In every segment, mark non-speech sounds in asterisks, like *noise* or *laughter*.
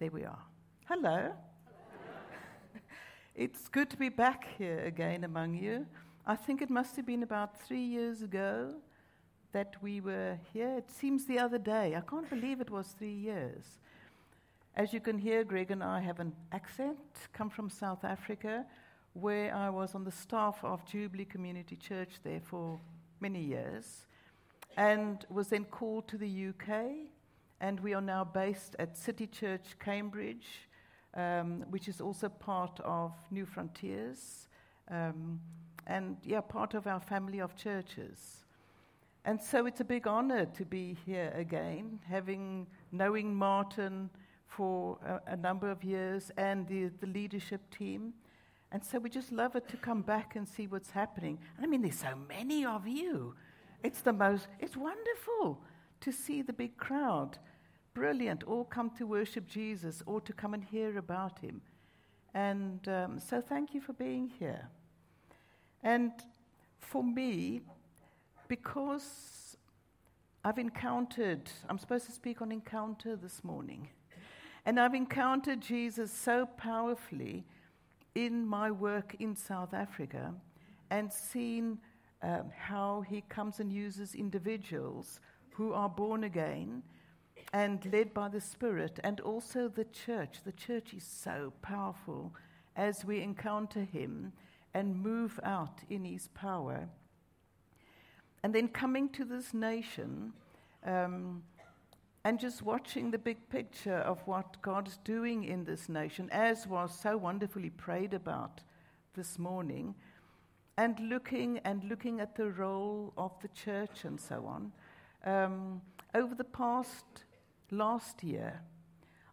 There we are. Hello. *laughs* it's good to be back here again among you. I think it must have been about three years ago that we were here. It seems the other day. I can't believe it was three years. As you can hear, Greg and I have an accent, come from South Africa, where I was on the staff of Jubilee Community Church there for many years, and was then called to the UK and we are now based at City Church, Cambridge, um, which is also part of Newfrontiers, um, and yeah, part of our family of churches. And so it's a big honor to be here again, having knowing Martin for a, a number of years and the, the leadership team. And so we just love it to come back and see what's happening. I mean, there's so many of you. It's the most, it's wonderful to see the big crowd brilliant, all come to worship Jesus or to come and hear about him. And um, so thank you for being here. And for me, because I've encountered, I'm supposed to speak on encounter this morning, and I've encountered Jesus so powerfully in my work in South Africa and seen um, how he comes and uses individuals who are born again and led by the Spirit, and also the church. The church is so powerful as we encounter Him and move out in His power. And then coming to this nation um, and just watching the big picture of what God is doing in this nation, as was so wonderfully prayed about this morning, and looking and looking at the role of the church and so on. Um, over the past last year,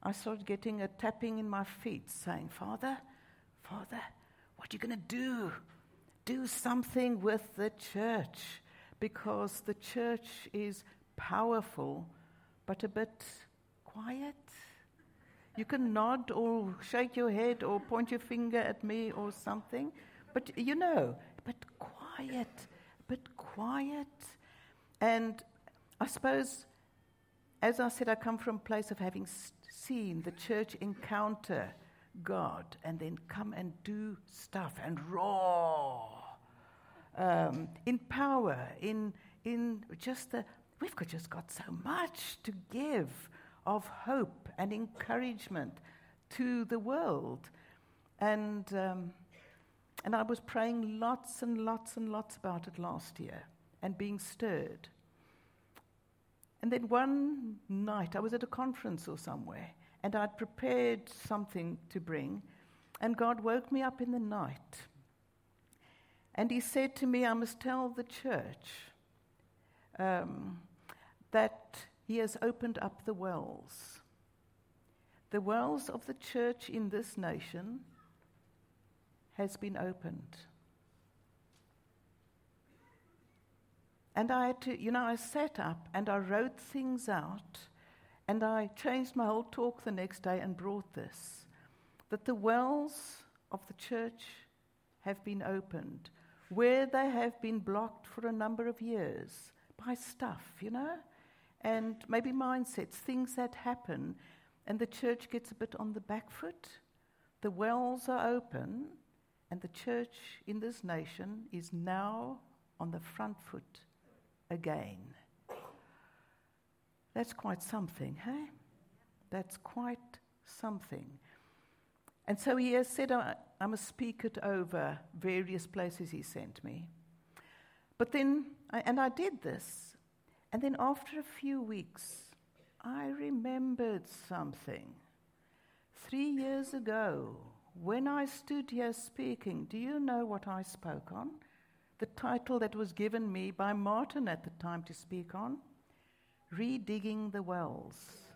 I started getting a tapping in my feet saying, Father, Father, what are you going to do? Do something with the church because the church is powerful but a bit quiet. You can nod or shake your head or point your finger at me or something, but you know, but quiet, but quiet. And I suppose as I said, I come from a place of having seen the church encounter God and then come and do stuff and roar um, in power, in, in just the, we've just got so much to give of hope and encouragement to the world. And, um, and I was praying lots and lots and lots about it last year and being stirred. And then one night, I was at a conference or somewhere, and I'd prepared something to bring, and God woke me up in the night. And He said to me, I must tell the church um, that He has opened up the wells. The wells of the church in this nation has been opened. And I had to, you know, I sat up and I wrote things out and I changed my whole talk the next day and brought this that the wells of the church have been opened where they have been blocked for a number of years by stuff, you know, and maybe mindsets, things that happen, and the church gets a bit on the back foot. The wells are open, and the church in this nation is now on the front foot again. That's quite something, hey? That's quite something. And so he has said, I, must speak it over various places he sent me. But then, and I did this. And then after a few weeks, I remembered something. Three years ago, when I stood here speaking, do you know what I spoke on? The title that was given me by Martin at the time to speak on Redigging the Wells.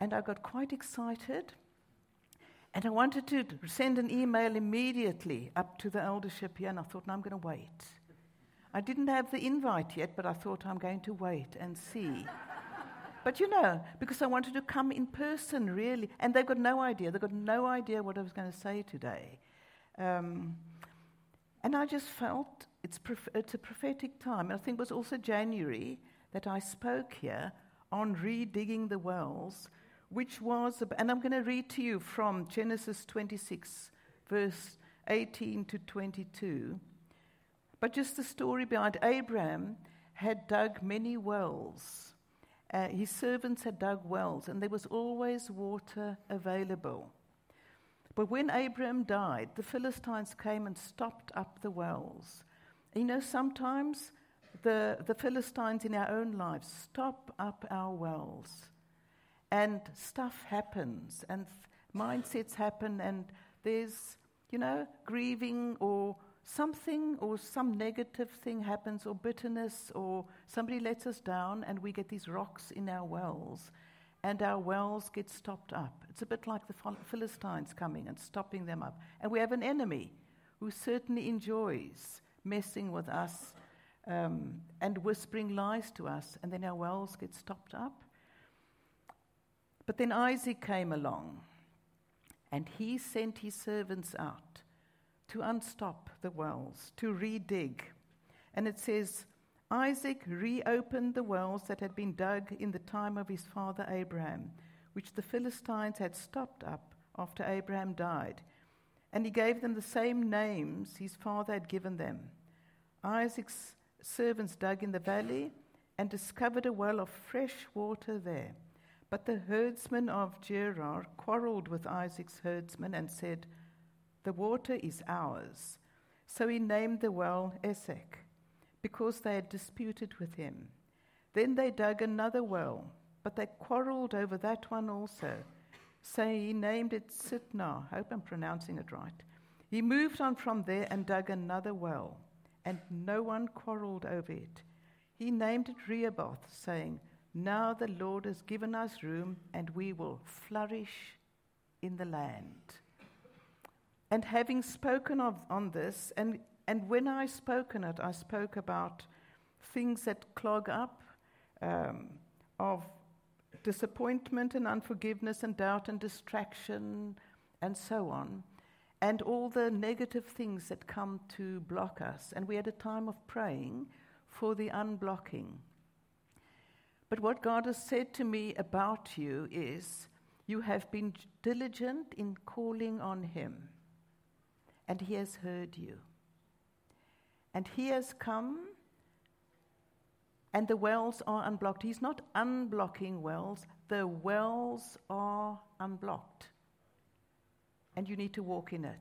and I got quite excited. And I wanted to send an email immediately up to the eldership here, and I thought, no, I'm going to wait. I didn't have the invite yet, but I thought I'm going to wait and see. But you know, because I wanted to come in person, really. And they've got no idea. They've got no idea what I was going to say today. Um, and I just felt it's, prof- it's a prophetic time. And I think it was also January that I spoke here on redigging the wells, which was, and I'm going to read to you from Genesis 26, verse 18 to 22. But just the story behind Abraham had dug many wells. Uh, his servants had dug wells, and there was always water available. But when Abraham died, the Philistines came and stopped up the wells. You know, sometimes the, the Philistines in our own lives stop up our wells, and stuff happens, and mindsets happen, and there's, you know, grieving or something or some negative thing happens, or bitterness, or somebody lets us down, and we get these rocks in our wells, and our wells get stopped up. It's a bit like the Philistines coming and stopping them up. And we have an enemy who certainly enjoys messing with us um, and whispering lies to us, and then our wells get stopped up. But then Isaac came along, and he sent his servants out to unstop the wells, to redig. And it says, Isaac reopened the wells that had been dug in the time of his father Abraham, which the Philistines had stopped up after Abraham died. And he gave them the same names his father had given them. Isaac's servants dug in the valley and discovered a well of fresh water there. But the herdsmen of Gerar quarreled with Isaac's herdsmen and said, the water is ours. So he named the well Esek, because they had disputed with him. Then they dug another well, but they quarreled over that one also. So he named it Sitnah. I hope I'm pronouncing it right. He moved on from there and dug another well, and no one quarreled over it. He named it Rehoboth, saying, Now the Lord has given us room, and we will flourish in the land. And having spoken of, on this, and, and when I spoke on it, I spoke about things that clog up, um, of disappointment and unforgiveness and doubt and distraction and so on, and all the negative things that come to block us. And we had a time of praying for the unblocking. But what God has said to me about you is you have been diligent in calling on Him and he has heard you. And he has come, and the wells are unblocked. He's not unblocking wells, the wells are unblocked. And you need to walk in it.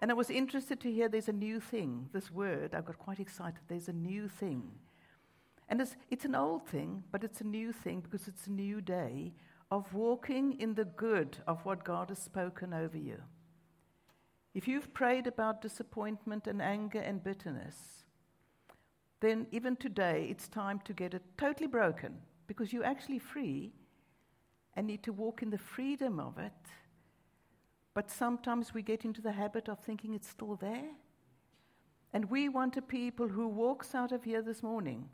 And I was interested to hear there's a new thing, this word. I got quite excited. There's a new thing. And it's, it's an old thing, but it's a new thing because it's a new day of walking in the good of what God has spoken over you. If you've prayed about disappointment and anger and bitterness, then even today it's time to get it totally broken because you're actually free and need to walk in the freedom of it. But sometimes we get into the habit of thinking it's still there. And we want a people who walks out of here this morning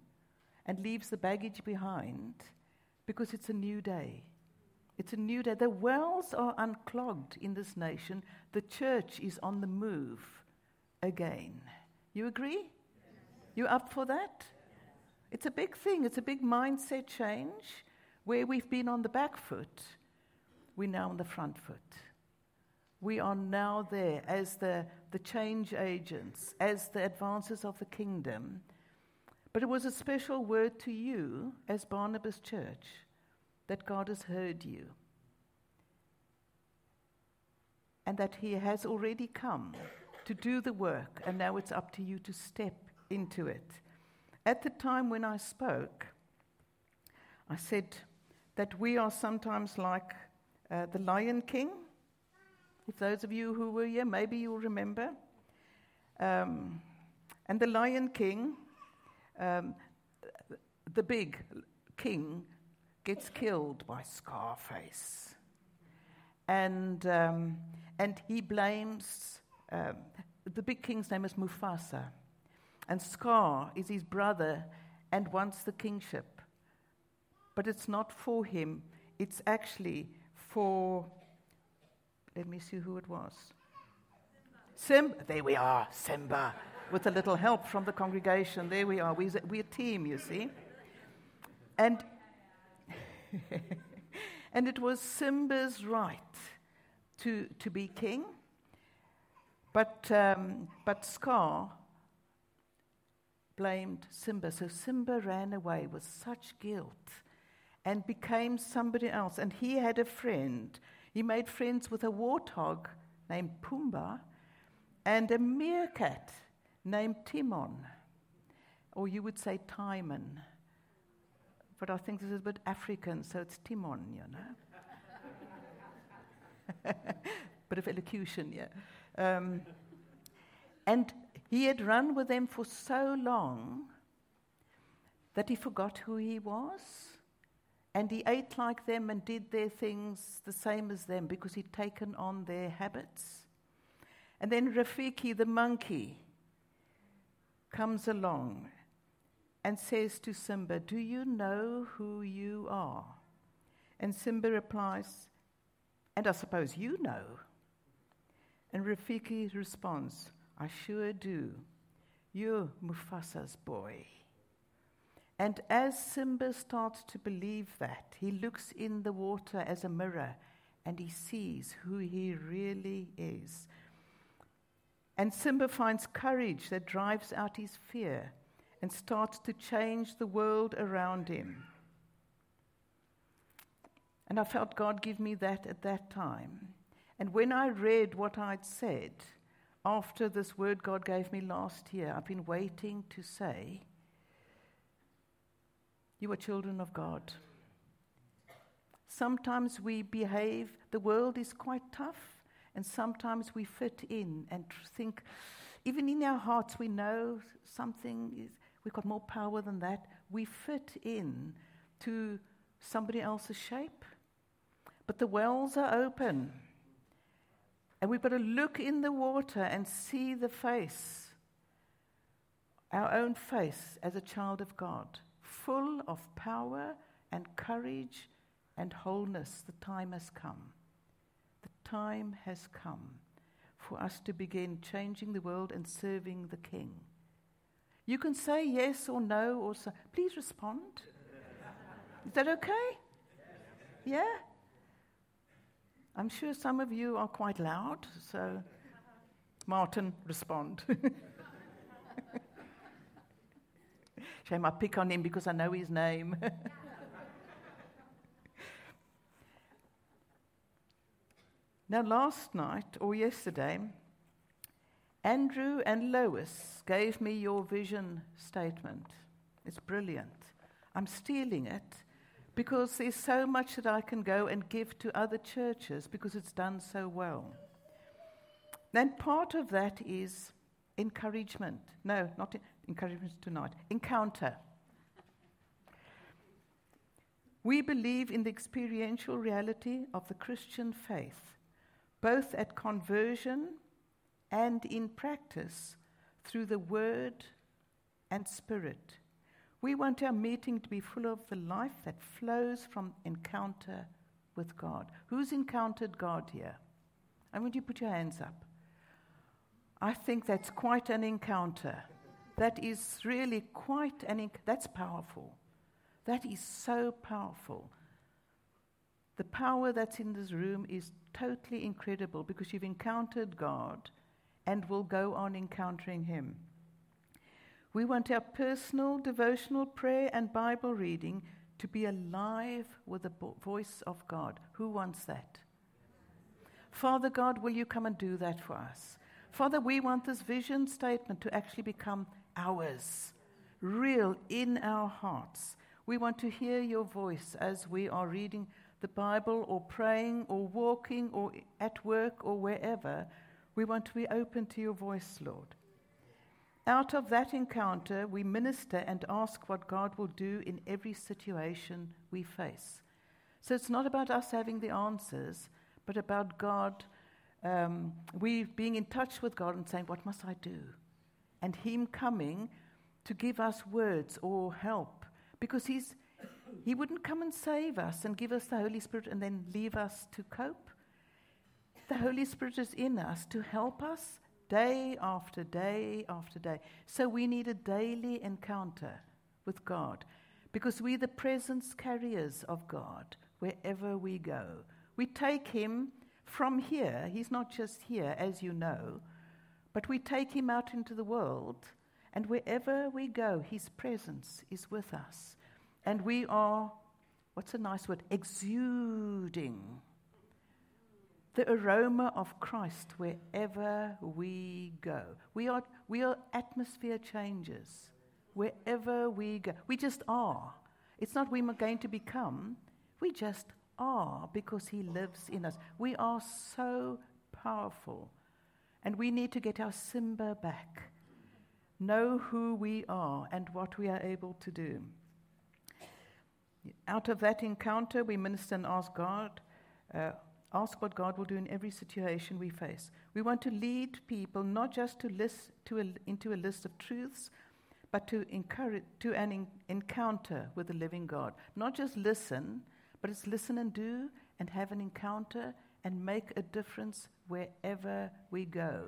and leaves the baggage behind because it's a new day. It's a new day. The wells are unclogged in this nation. The church is on the move again. You agree? You up for that? It's a big thing. It's a big mindset change. Where we've been on the back foot, we're now on the front foot. We are now there as the, the change agents, as the advances of the kingdom. But it was a special word to you as Barnabas Church that God has heard you and that He has already come to do the work, and now it's up to you to step into it. At the time when I spoke, I said that we are sometimes like uh, the Lion King. If those of you who were here, maybe you'll remember. Um, and the Lion King, um, the big king, gets killed by Scarface. And, um, and he blames, um, the big king's name is Mufasa. And Scar is his brother and wants the kingship. But it's not for him, it's actually for, let me see who it was. Simba. There we are, Simba, with a little help from the congregation. There we are. We're, we're a team, you see. And *laughs* and it was Simba's right to, to be king. But, um, but Scar blamed Simba. So Simba ran away with such guilt and became somebody else. And he had a friend. He made friends with a warthog named Pumbaa and a meerkat named Timon. Or you would say Timon. But I think this is a bit African, so it's Timon, you know. *laughs* bit of elocution, yeah. Um, and he had run with them for so long that he forgot who he was. And he ate like them and did their things the same as them because he'd taken on their habits. And then Rafiki, the monkey, comes along and says to Simba, Do you know who you are? And Simba replies, And I suppose you know. And Rafiki responds, I sure do. You're Mufasa's boy. And as Simba starts to believe that, he looks in the water as a mirror and he sees who he really is. And Simba finds courage that drives out his fear and starts to change the world around him. And I felt God give me that at that time. And when I read what I'd said after this word God gave me last year, I've been waiting to say, You are children of God. Sometimes we behave, the world is quite tough, and sometimes we fit in and think, even in our hearts, we know something is, we've got more power than that. We fit in to somebody else's shape. But the wells are open. And we've got to look in the water and see the face, our own face as a child of God, full of power and courage and wholeness. The time has come The time has come for us to begin changing the world and serving the King. You can say yes or no or so. Please respond. Is that okay? Yeah? I'm sure some of you are quite loud, so Martin, respond. *laughs* Shame I pick on him because I know his name. *laughs* Now, last night or yesterday, Andrew and Lois gave me your vision statement. It's brilliant. I'm stealing it because there's so much that I can go and give to other churches because it's done so well. Then part of that is encouragement. No, not encouragement tonight. Encounter. We believe in the experiential reality of the Christian faith both at conversion and in practice through the Word and Spirit. We want our meeting to be full of the life that flows from encounter with God. Who's encountered God here? I want you to put your hands up. I think that's quite an encounter. That is really quite an enc- that's powerful. That is so powerful. The power that's in this room is totally incredible because you've encountered God and will go on encountering Him. We want our personal devotional prayer and Bible reading to be alive with the voice of God. Who wants that? Father God, will you come and do that for us? Father, we want this vision statement to actually become ours, real in our hearts. We want to hear your voice as we are reading the Bible or praying or walking or at work or wherever, we want to be open to your voice, Lord. Out of that encounter, we minister and ask what God will do in every situation we face. So it's not about us having the answers, but about God, um, we being in touch with God and saying, What must I do? And Him coming to give us words or help because He's he wouldn't come and save us and give us the Holy Spirit and then leave us to cope. Holy Spirit is in us to help us day after day after day. So we need a daily encounter with God because we're the presence carriers of God wherever we go. We take Him from here. He's not just here, as you know, but we take Him out into the world, and wherever we go, His presence is with us. And we are, what's a nice word, exuding the aroma of Christ wherever we go. We are, we are atmosphere changers wherever we go. We just are. It's not we are going to become, we just are because He lives in us. We are so powerful. And we need to get our Simba back. Know who we are and what we are able to do. Out of that encounter, we minister and ask God, uh, ask what God will do in every situation we face. We want to lead people not just to list to a, into a list of truths, but to encourage to an in, encounter with the living God. Not just listen, but it's listen and do and have an encounter and make a difference wherever we go.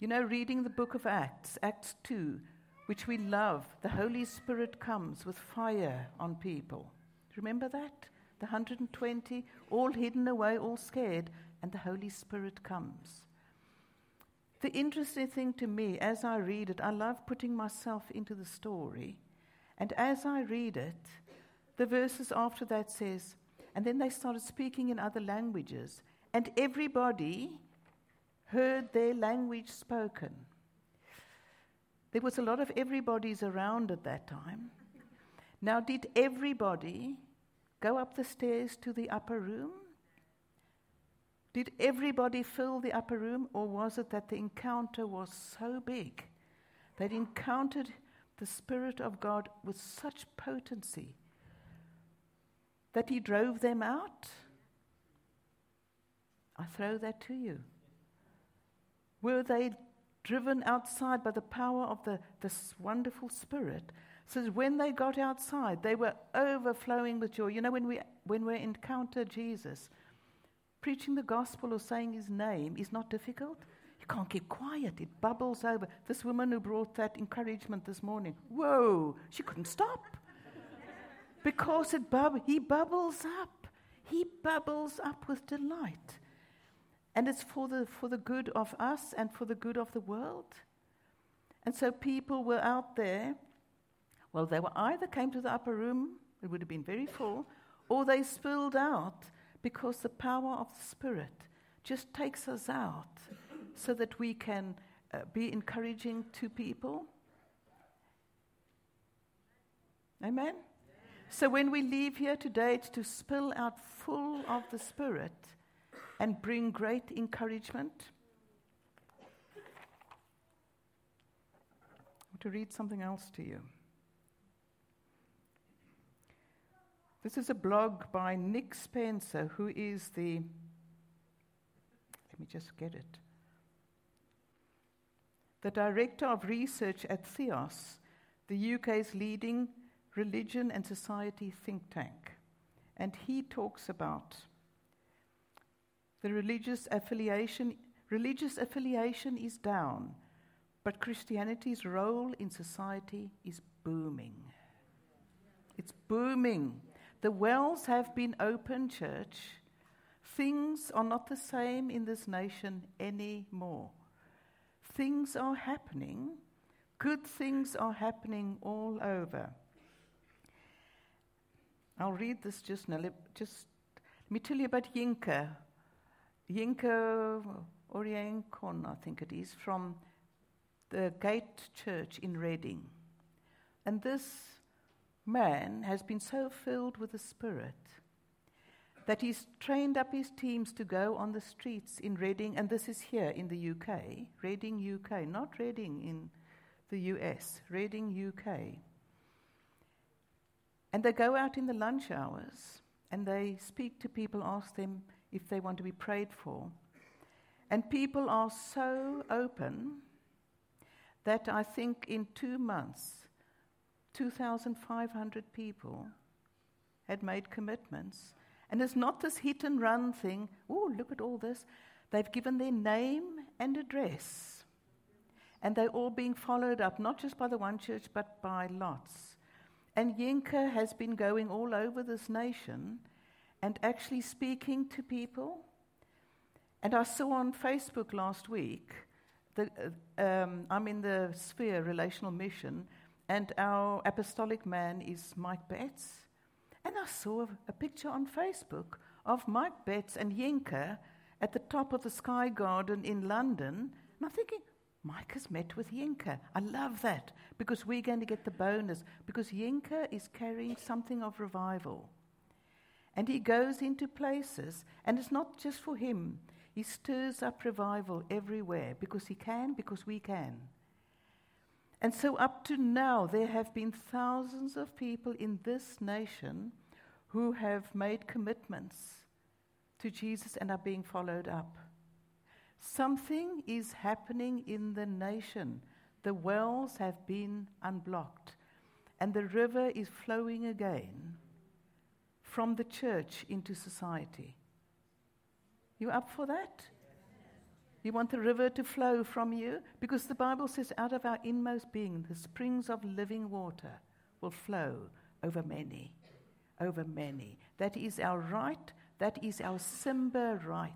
You know, reading the book of Acts, Acts 2, which we love, the Holy Spirit comes with fire on people. Remember that? The 120, all hidden away, all scared, and the Holy Spirit comes. The interesting thing to me as I read it, I love putting myself into the story. And as I read it, the verses after that says, and then they started speaking in other languages, and everybody heard their language spoken. There was a lot of everybody's around at that time. Now, did everybody go up the stairs to the upper room? Did everybody fill the upper room, or was it that the encounter was so big? They'd encountered the Spirit of God with such potency that He drove them out? I throw that to you. Were they driven outside by the power of the, this wonderful Spirit? So when they got outside, they were overflowing with joy. You know, when we, when we encounter Jesus, Preaching the gospel or saying his name is not difficult. You can't keep quiet, it bubbles over. This woman who brought that encouragement this morning, whoa, she couldn't stop. because it bub- he bubbles up. He bubbles up with delight. And it's for the, for the good of us and for the good of the world. And so people were out there. Well, they were either came to the upper room, it would have been very full, or they spilled out because the power of the Spirit just takes us out so that we can uh, be encouraging to people. Amen? So when we leave here today, it's to spill out full of the Spirit and bring great encouragement. to read something else to you. This is a blog by Nick Spencer, who is the, let me just get it, the Director of Research at Theos, the UK's leading religion and society think tank. And he talks about the religious affiliation. Religious affiliation is down, but Christianity's role in society is booming. It's booming. The wells have been opened, church. Things are not the same in this nation anymore. Things are happening. Good things are happening all over. I'll read this just now. Just let me tell you about Yinka. Yinka Orienkon, I think it is, from the Gate Church in Reading. And this man has been so filled with the Spirit that he's trained up his teams to go on the streets in Reading, and this is here in the UK, Reading, UK, not Reading in the US, Reading, UK. And they go out in the lunch hours and they speak to people, ask them if they want to be prayed for. And people are so open that I think in two months 2,500 people had made commitments. And it's not this hit and run thing. Oh, look at all this. They've given their name and address. And they're all being followed up, not just by the one church, but by lots. And Yinka has been going all over this nation and actually speaking to people. And I saw on Facebook last week, the, uh, um, I'm in the sphere relational mission, and our apostolic man is Mike Betts. And I saw a, picture on Facebook of Mike Betts and Yinka at the top of the Sky Garden in London. And I'm thinking, Mike has met with Yinka. I love that because we're going to get the bonus because Yinka is carrying something of revival. And he goes into places, and it's not just for him. He stirs up revival everywhere because he can, because we can. And so, up to now, there have been thousands of people in this nation who have made commitments to Jesus and are being followed up. Something is happening in the nation. The wells have been unblocked, and the river is flowing again from the church into society. You up for that? You want the river to flow from you? Because the Bible says, out of our inmost being, the springs of living water will flow over many. Over many. That is our right. That is our Simba right.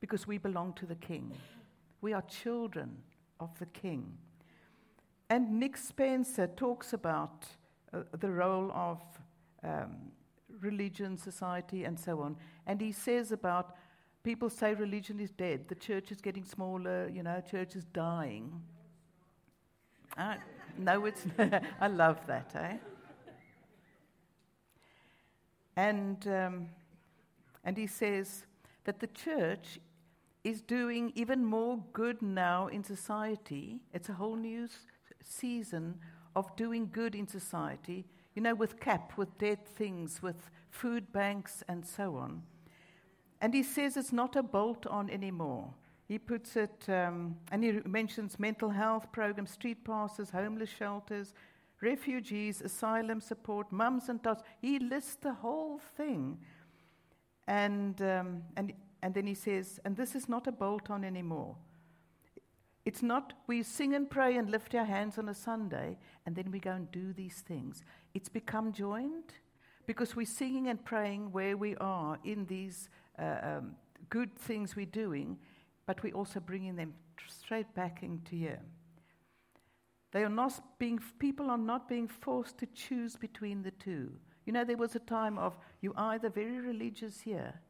Because we belong to the King. We are children of the King. And Nick Spencer talks about uh, the role of um, religion, society, and so on. And he says about people say religion is dead, the church is getting smaller, you know, church is dying. Uh, no, it's I love that, eh? And, um, and he says that the church is doing even more good now in society. It's a whole new season of doing good in society you know, with CAP, with dead things, with food banks, and so on. And he says it's not a bolt on anymore. He puts it, um, and he mentions mental health programs, street pastors, homeless shelters, refugees, asylum support, mums and dads. He lists the whole thing. And, um, and, and then he says, and this is not a bolt on anymore. It's not we sing and pray and lift our hands on a Sunday and then we go and do these things. It's become joined because we're singing and praying where we are in these um, good things we're doing, but we're also bringing them straight back into here. They are not being, people are not being forced to choose between the two. You know, there was a time of you either very religious here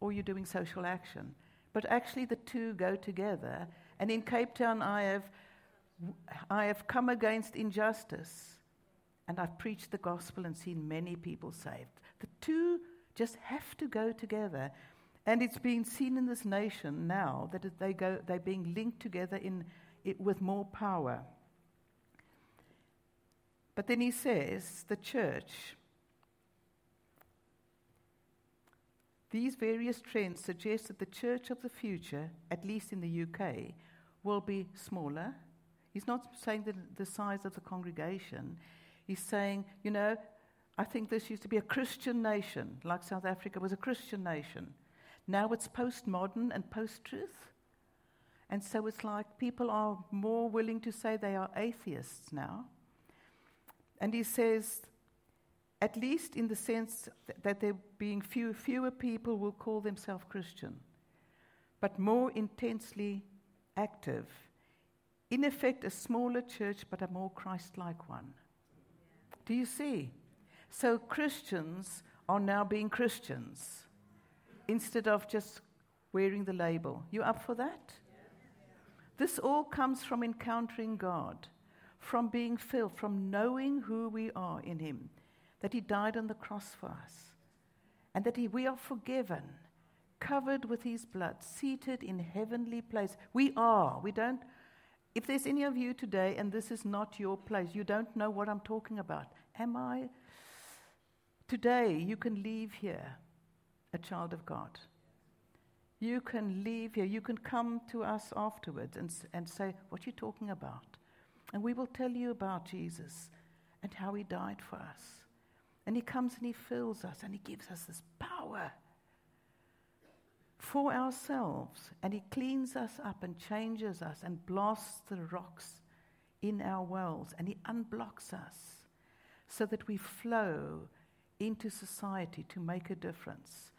or you're doing social action. But actually, the two go together. And in Cape Town, I have, I have come against injustice and I've preached the gospel and seen many people saved. The two just have to go together. And it's being seen in this nation now that they go, they're being linked together in, it, with more power. But then he says the church, these various trends suggest that the church of the future, at least in the UK, will be smaller. He's not saying that the size of the congregation. He's saying, you know, I think this used to be a Christian nation, like South Africa was a Christian nation. Now it's postmodern and post truth. And so it's like people are more willing to say they are atheists now. And he says, at least in the sense that there being few, fewer people will call themselves Christian, but more intensely active. In effect, a smaller church, but a more Christ like one. Do you see? So Christians are now being Christians instead of just wearing the label. You up for that? This all comes from encountering God, from being filled, from knowing who we are in Him, that He died on the cross for us, and that he, we are forgiven, covered with His blood, seated in heavenly place. We are. We don't. If there's any of you today and this is not your place, you don't know what I'm talking about. Am I? Today, you can leave here a child of God. You can leave here. You can come to us afterwards and, and say, What are you talking about? And we will tell you about Jesus and how he died for us. And he comes and he fills us and he gives us this power for ourselves. And he cleans us up and changes us and blasts the rocks in our wells and he unblocks us so that we flow into society to make a difference.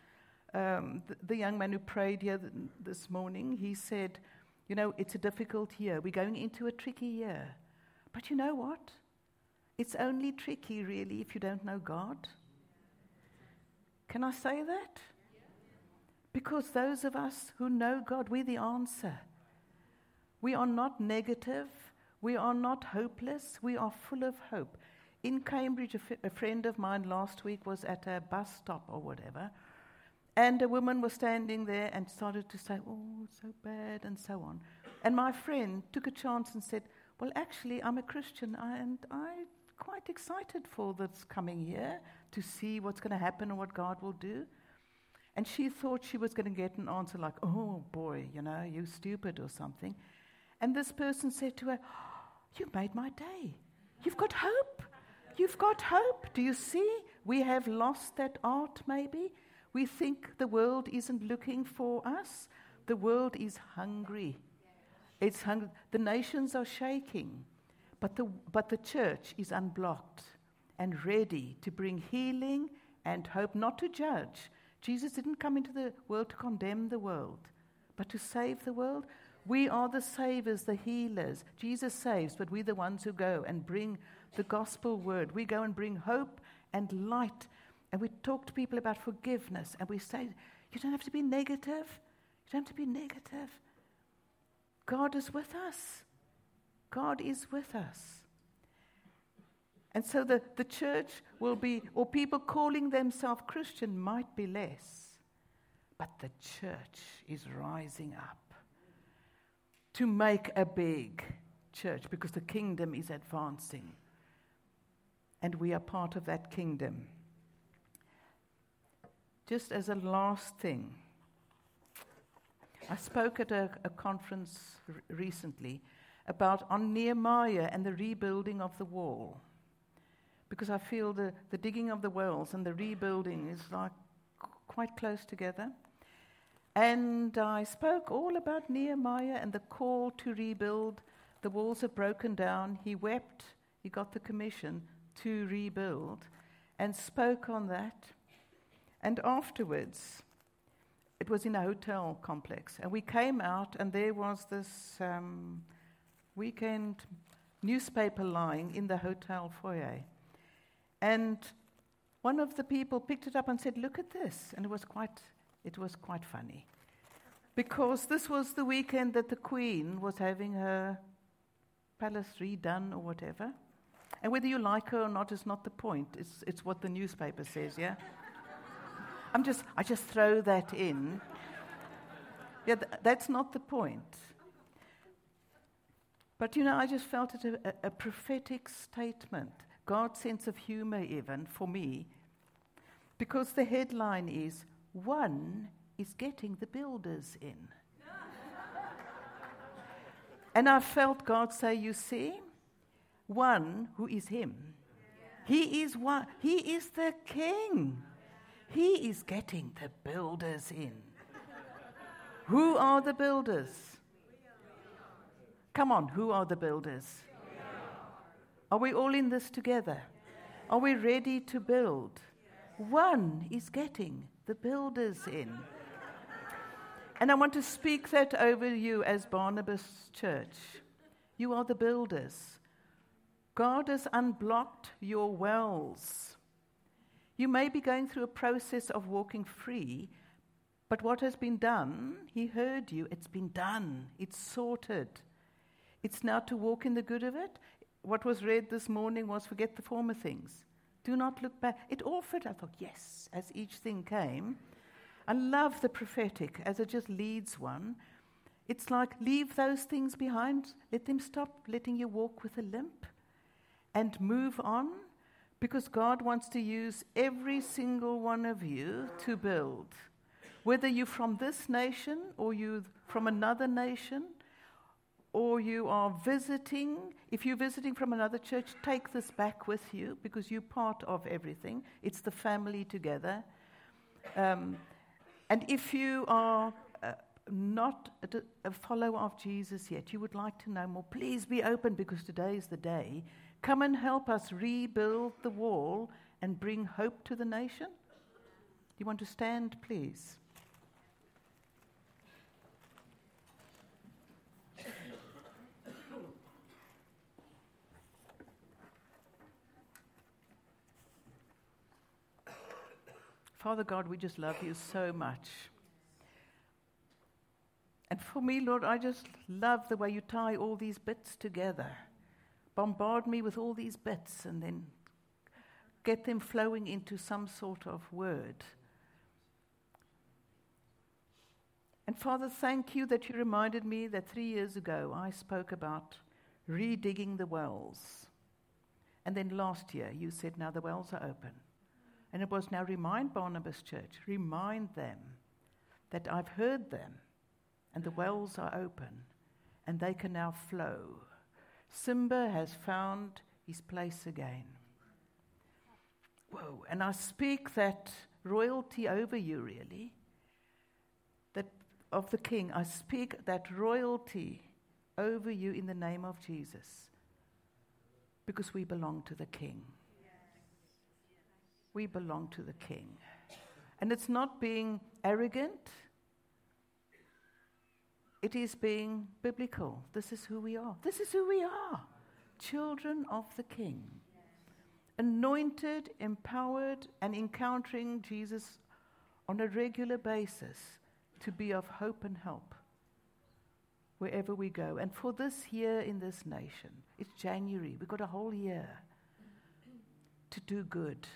Um, the, the, young man who prayed here th- this morning, he said, You know, it's a difficult year. We're going into a tricky year. But you know what? It's only tricky, really, if you don't know God. Can I say that? Because those of us who know God, we're the answer. We are not negative. We are not hopeless. We are full of hope. In Cambridge, a, f- a friend of mine last week was at a bus stop or whatever, and a woman was standing there and started to say, Oh, it's so bad, and so on. And my friend took a chance and said, Well, actually, I'm a Christian, and I'm quite excited for this coming year to see what's going to happen and what God will do. And she thought she was going to get an answer like, oh boy, you know, you stupid or something. And this person said to her, oh, You made my day. You've got hope. You've got hope. Do you see? We have lost that art, maybe. We think the world isn't looking for us. The world is hungry. It's hungry. The nations are shaking, but the, but the church is unblocked and ready to bring healing and hope, not to judge. Jesus didn't come into the world to condemn the world, but to save the world. We are the savers, the healers. Jesus saves, but we're the ones who go and bring the gospel word. We go and bring hope and light. And we talk to people about forgiveness. And we say, you don't have to be negative. You don't have to be negative. God is with us. God is with us. And so the, the church will be, or people calling themselves Christian might be less, but the church is rising up to make a big church because the kingdom is advancing. And we are part of that kingdom. Just as a last thing, I spoke at a, a conference r- recently about on Nehemiah and the rebuilding of the wall because I feel the, the digging of the wells and the rebuilding is like quite close together. And I spoke all about Nehemiah and the call to rebuild. The walls have broken down. He wept. He got the commission to rebuild and spoke on that. And afterwards, it was in a hotel complex. And we came out, and there was this um, weekend newspaper lying in the hotel foyer. And one of the people picked it up and said, Look at this. And it was quite, it was quite funny. Because this was the weekend that the Queen was having her palace redone or whatever. And whether you like her or not is not the point. It's, it's what the newspaper says, yeah? *laughs* I'm just, I just throw that in. Yeah, th- that's not the point. But you know, I just felt it a, a, a prophetic statement God's sense of humor, even for me, because the headline is One is getting the builders in. *laughs* and I felt God say, You see, one who is Him. He is one, He is the King. He is getting the builders in. who are the builders? Come on, who are the builders? Are we all in this together? Are we ready to build? One is getting the builders in. And I want to speak that over you as Barnabas Church. You are the builders. God has unblocked your wells. You may be going through a process of walking free, but what has been done, He heard you. It's been done, it's sorted. It's now to walk in the good of it what was read this morning was forget the former things. Do not look back. It offered. I thought, yes, as each thing came. I love the prophetic as it just leads one. It's like leave those things behind, let them stop letting you walk with a limp and move on because God wants to use every single one of you to build. Whether you're from this nation or you're from another nation, or you are visiting, if you're visiting from another church, take this back with you because you're part of everything. It's the family together. Um, and if you are uh, not a, a follower of Jesus yet, you would like to know more, please be open because today is the day Come and help us rebuild the wall and bring hope to the nation. You want to stand, please? Father God, we just love you so much. And for me, Lord, I just love the way you tie all these bits together. Bombard me with all these bits and then get them flowing into some sort of word. And Father, thank you that you reminded me that three years ago I spoke about redigging the wells. And then last year you said, now the wells are open. And it was now remind Barnabas Church, remind them that I've heard them and the wells are open and they can now flow. Simba has found his place again. Whoa, and I speak that royalty over you, really, that of the king. I speak that royalty over you in the name of Jesus because we belong to the king we belong to the King. And it's not being arrogant, it is being biblical. This is who we are. This is who we are children of the King. Anointed, empowered, and encountering Jesus on a regular basis to be of hope and help wherever we go. And for this year in this nation, it's January, we've got a whole year to do good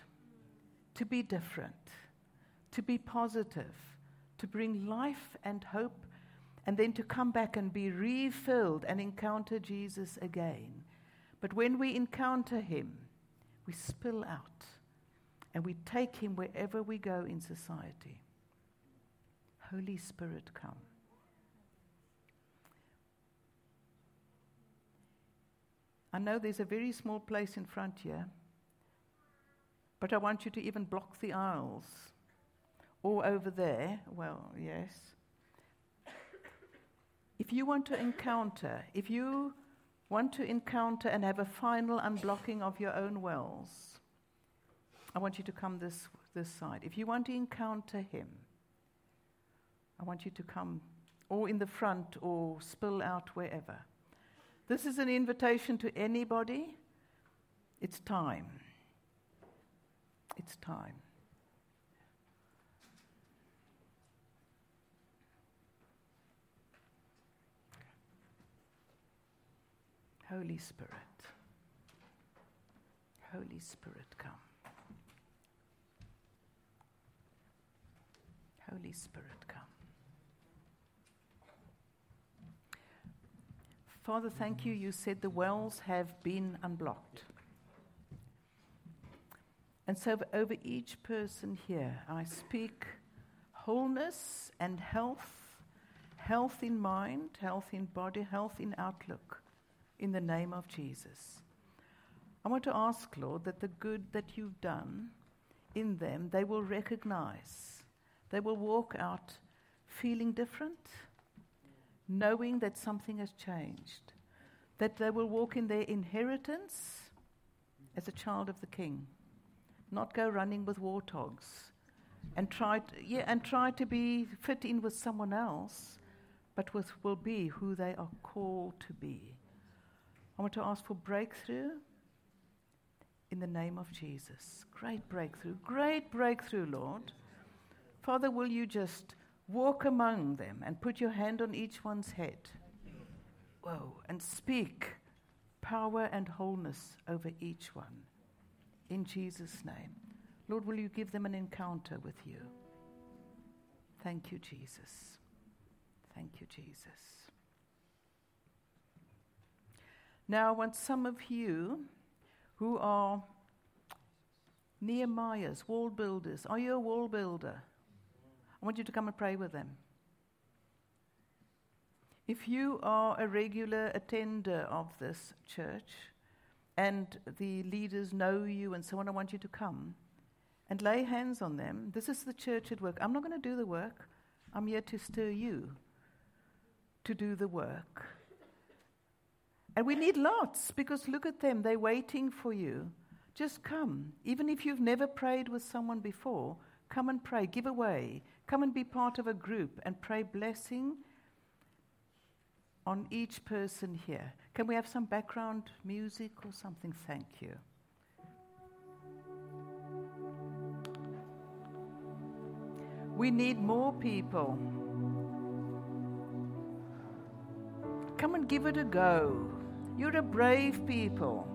to be different, to be positive, to bring life and hope, and then to come back and be refilled and encounter Jesus again. But when we encounter him, we spill out and we take him wherever we go in society. Holy Spirit, come. I know there's a very small place in front here. But I want you to even block the aisles. Or over there, well, yes. If you want to encounter, if you want to encounter and have a final unblocking of your own wells, I want you to come this, this side. If you want to encounter Him, I want you to come or in the front or spill out wherever. This is an invitation to anybody. It's time. It's time. Holy Spirit, Holy Spirit, come. Holy Spirit, come. Father, thank you. You said the wells have been unblocked. And so, over each person here, I speak wholeness and health, health in mind, health in body, health in outlook, in the name of Jesus. I want to ask, Lord, that the good that you've done in them, they will recognize. They will walk out feeling different, knowing that something has changed, that they will walk in their inheritance as a child of the King not go running with warthogs and try to, yeah, and try to be fit in with someone else, but with will be who they are called to be. I want to ask for breakthrough in the name of Jesus. Great breakthrough, great breakthrough, Lord. Father, will you just walk among them and put your hand on each one's head? Whoa, and speak power and wholeness over each one in Jesus' name. Lord, will you give them an encounter with you? Thank you, Jesus. Thank you, Jesus. Now, I want some of you who are Nehemiah's, wall builders. Are you a wall builder? I want you to come and pray with them. If you are a regular attender of this church, and the leaders know you and so on, I want you to come and lay hands on them. This is the church at work. I'm not going to do the work, I'm here to stir you to do the work. And we need lots because look at them, they're waiting for you. Just come. Even if you've never prayed with someone before, come and pray, give away. Come and be part of a group and pray blessing on each person here. Can we have some background music or something? Thank you. We need more people. Come and give it a go. You're a brave people.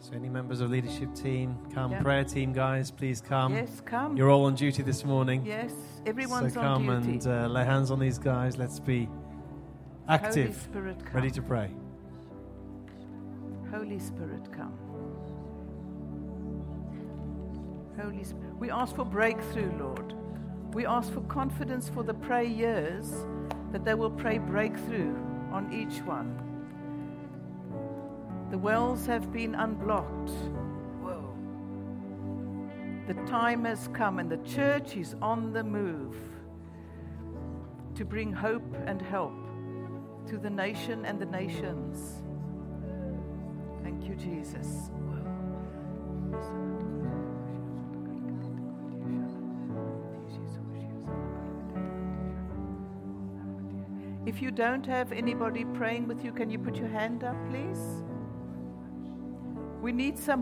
So, any members of leadership team, come. Yeah. Prayer team, guys, please come. yes, come. You're all on duty this morning. yes, everyone's so on duty. So, come and uh, lay hands on these guys. Let's be active. Holy Spirit, come. ready to pray. Holy Spirit, come. Holy Spirit, we ask for breakthrough, Lord. We ask for confidence for the prayers that they will pray breakthrough on each one. The wells have been unblocked. Whoa. The time has come, and the church is on the move to bring hope and help to the nation and the nations. Thank you, Jesus. If you don't have anybody praying with you, can you put your hand up, please? We need some